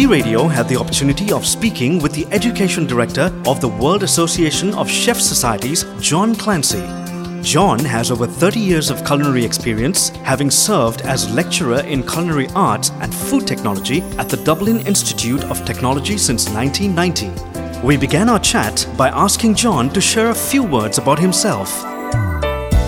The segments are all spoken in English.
T Radio had the opportunity of speaking with the Education Director of the World Association of Chef Societies, John Clancy. John has over 30 years of culinary experience, having served as lecturer in culinary arts and food technology at the Dublin Institute of Technology since 1990. We began our chat by asking John to share a few words about himself.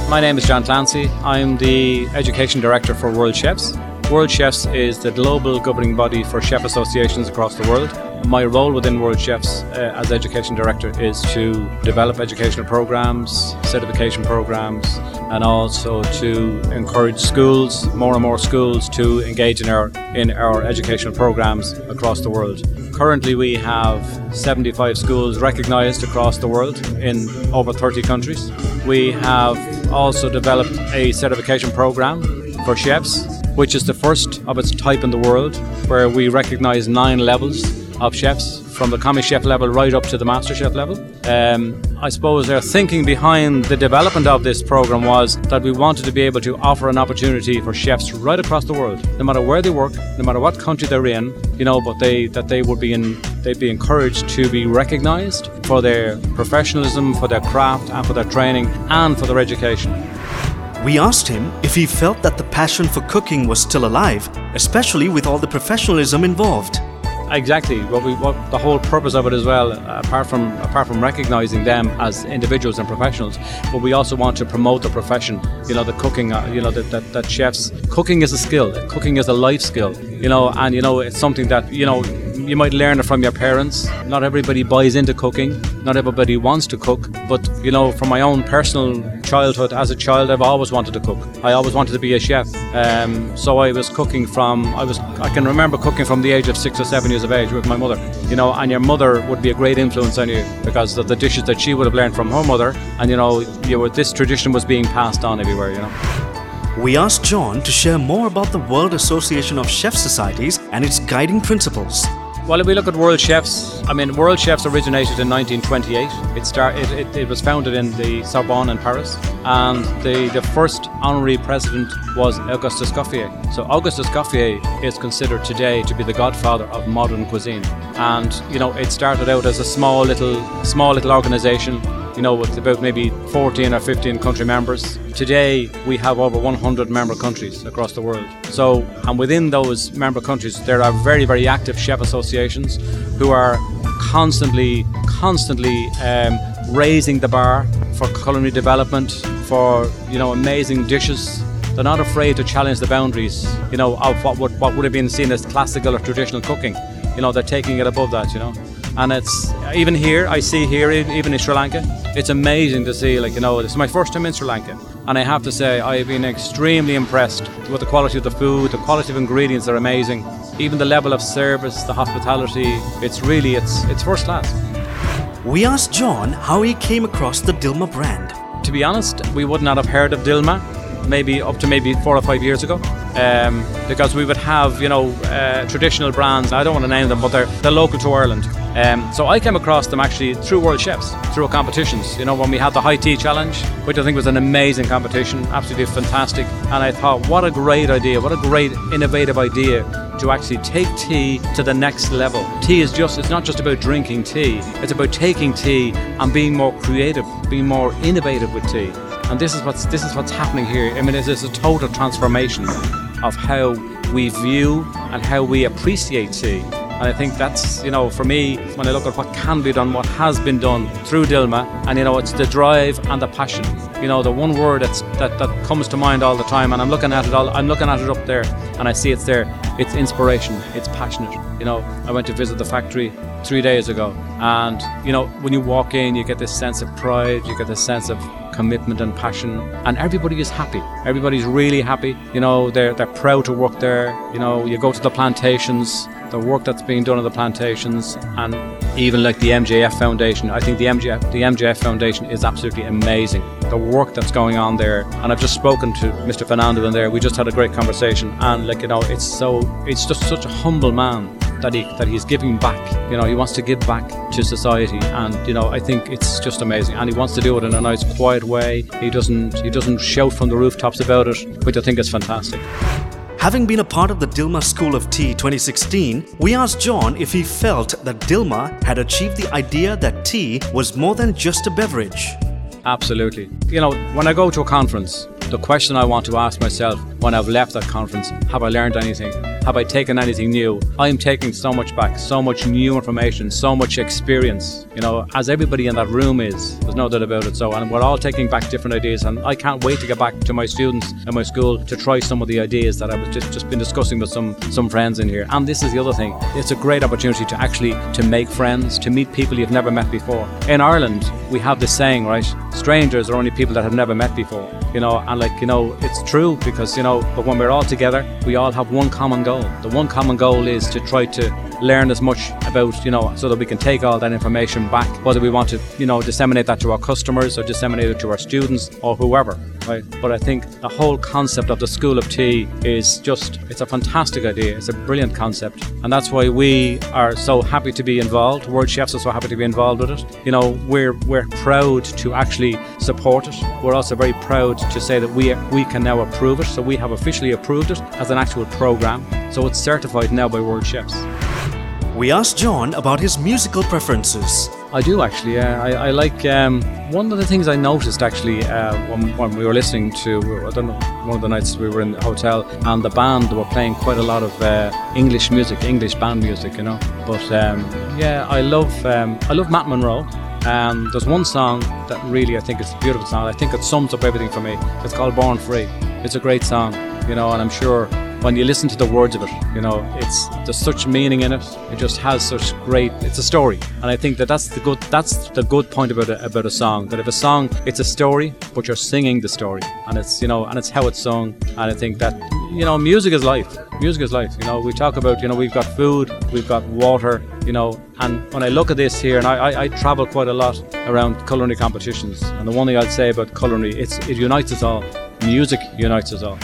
My name is John Clancy. I'm the Education Director for World Chefs. World Chefs is the global governing body for chef associations across the world. My role within World Chefs uh, as Education Director is to develop educational programs, certification programs, and also to encourage schools, more and more schools, to engage in our in our educational programs across the world. Currently, we have 75 schools recognised across the world in over 30 countries. We have also developed a certification program for chefs which is the first of its type in the world, where we recognise nine levels of chefs from the commis chef level right up to the master chef level. Um, I suppose their thinking behind the development of this program was that we wanted to be able to offer an opportunity for chefs right across the world, no matter where they work, no matter what country they're in, you know, but they that they would be in they'd be encouraged to be recognised for their professionalism, for their craft, and for their training, and for their education. We asked him if he felt that the passion for cooking was still alive, especially with all the professionalism involved. Exactly. What we, what the whole purpose of it as well, apart from apart from recognizing them as individuals and professionals, but we also want to promote the profession. You know, the cooking. Uh, you know, that, that that chefs cooking is a skill. Cooking is a life skill. You know, and you know it's something that you know you might learn it from your parents. Not everybody buys into cooking. Not everybody wants to cook. But you know, from my own personal childhood, as a child, I've always wanted to cook. I always wanted to be a chef. Um, so I was cooking from I was I can remember cooking from the age of six or seven years of age with my mother. You know, and your mother would be a great influence on you because of the dishes that she would have learned from her mother. And you know, you were, this tradition was being passed on everywhere. You know. We asked John to share more about the World Association of Chef Societies and its guiding principles. Well, if we look at World Chefs, I mean, World Chefs originated in 1928. It, start, it, it, it, was founded in the Sorbonne in Paris, and the, the first honorary president was Auguste Escoffier. So Auguste Escoffier is considered today to be the godfather of modern cuisine. And you know, it started out as a small little small little organization you know, with about maybe 14 or 15 country members. Today, we have over 100 member countries across the world. So, and within those member countries, there are very, very active chef associations who are constantly, constantly um, raising the bar for culinary development, for, you know, amazing dishes. They're not afraid to challenge the boundaries, you know, of what would, what would have been seen as classical or traditional cooking. You know, they're taking it above that, you know and it's even here I see here even in Sri Lanka it's amazing to see like you know this is my first time in Sri Lanka. And I have to say I have been extremely impressed with the quality of the food the quality of ingredients are amazing. Even the level of service the hospitality it's really it's it's first class. We asked John how he came across the Dilmah brand. To be honest we would not have heard of Dilmah maybe up to maybe four or five years ago um, because we would have you know uh, traditional brands I don't want to name them but they're, they're local to Ireland um, so I came across them actually through World Chefs, through competitions. You know, when we had the High Tea Challenge, which I think was an amazing competition, absolutely fantastic. And I thought, what a great idea, what a great innovative idea to actually take tea to the next level. Tea is just, it's not just about drinking tea, it's about taking tea and being more creative, being more innovative with tea. And this is what's this is what's happening here. I mean, it's, it's a total transformation of how we view and how we appreciate tea. And I think that's, you know, for me, when I look at what can be done, what has been done through Dilmah, and, you know, it's the drive and the passion. You know, the one word that's, that, that comes to mind all the time, and I'm looking at it all, I'm looking at it up there, and I see it's there. It's inspiration, it's passionate. You know, I went to visit the factory three days ago, and, you know, when you walk in, you get this sense of pride, you get this sense of commitment and passion and everybody is happy everybody's really happy you know they're, they're proud to work there you know you go to the plantations the work that's being done on the plantations, and even like the MJF Foundation. I think the MJF, the MJF Foundation is absolutely amazing. The work that's going on there, and I've just spoken to Mr. Fernando in there. We just had a great conversation, and like you know, it's so it's just such a humble man that he that he's giving back. You know, he wants to give back to society, and you know, I think it's just amazing. And he wants to do it in a nice, quiet way. He doesn't he doesn't shout from the rooftops about it, which I think is fantastic. Having been a part of the Dilmah School of Tea 2016, we asked John if he felt that Dilmah had achieved the idea that tea was more than just a beverage. Absolutely. You know, when I go to a conference, the question I want to ask myself when I've left that conference have I learned anything? Have I taken anything new? I am taking so much back, so much new information, so much experience, you know, as everybody in that room is. There's no doubt about it. So, and we're all taking back different ideas, and I can't wait to get back to my students and my school to try some of the ideas that I was just, just been discussing with some some friends in here. And this is the other thing. It's a great opportunity to actually to make friends, to meet people you've never met before. In Ireland, we have this saying, right? Strangers are only people that have never met before. You know, and like, you know, it's true because, you know, but when we're all together, we all have one common goal. The one common goal is to try to learn as much about, you know, so that we can take all that information back, whether we want to, you know, disseminate that to our customers or disseminate it to our students or whoever, right? But I think the whole concept of the School of Tea is just, it's a fantastic idea. It's a brilliant concept. And that's why we are so happy to be involved. World Chefs are so happy to be involved with it. You know, we're, we're proud to actually support it. We're also very proud to say that we, we can now approve it. So we have officially approved it as an actual program. So it's certified now by World Chefs. We asked John about his musical preferences. I do actually. Yeah, I, I like um, one of the things I noticed actually uh, when, when, we were listening to I don't know one of the nights we were in the hotel and the band were playing quite a lot of uh, English music, English band music, you know. But um, yeah, I love um, I love Matt Monro. Um, there's one song that really I think is a beautiful song. I think it sums up everything for me. It's called Born Free. It's a great song, you know, and I'm sure when you listen to the words of it, you know, it's there's such meaning in it. It just has such great. It's a story, and I think that that's the good. That's the good point about a, about a song. That if a song, it's a story, but you're singing the story, and it's you know, and it's how it's sung. And I think that you know, music is life. Music is life. You know, we talk about you know, we've got food, we've got water. You know, and when I look at this here, and I, I, I travel quite a lot around culinary competitions, and the one thing I'd say about culinary, it's it unites us all. Music unites us all.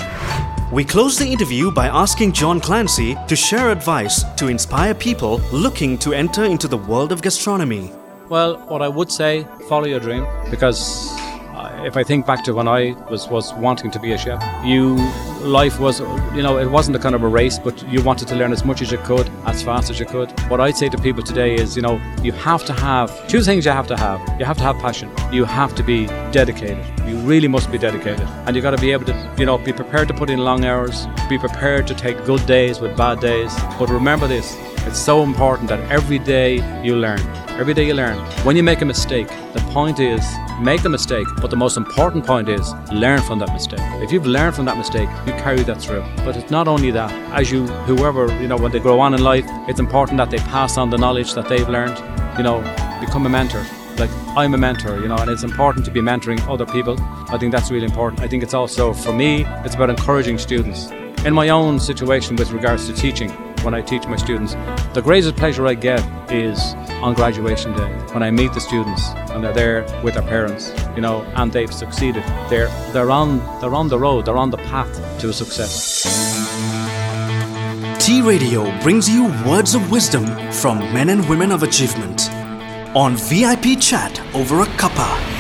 We close the interview by asking John Clancy to share advice to inspire people looking to enter into the world of gastronomy. Well, what I would say, follow your dream because uh, if I think back to when I was was wanting to be a chef, you life was you know it wasn't a kind of a race, but you wanted to learn as much as you could, as fast as you could. What I'd say to people today is you know you have to have two things. You have to have you have to have passion. You have to be dedicated. You really must be dedicated, and you've got to be able to you know be prepared to put in long hours, be prepared to take good days with bad days. But remember this: it's so important that every day you learn. Every day you learn. When you make a mistake, the point is make the mistake, but the most important point is learn from that mistake. If you've learned from that mistake, you carry that through. But it's not only that, as you, whoever, you know, when they grow on in life, it's important that they pass on the knowledge that they've learned, you know, become a mentor. Like I'm a mentor, you know, and it's important to be mentoring other people. I think that's really important. I think it's also, for me, it's about encouraging students. In my own situation with regards to teaching, when I teach my students. The greatest pleasure I get is on graduation day when I meet the students and they're there with their parents, you know, and they've succeeded. They're they're on they're on the road, they're on the path to success. T Radio brings you words of wisdom from men and women of achievement on VIP chat over a cuppa.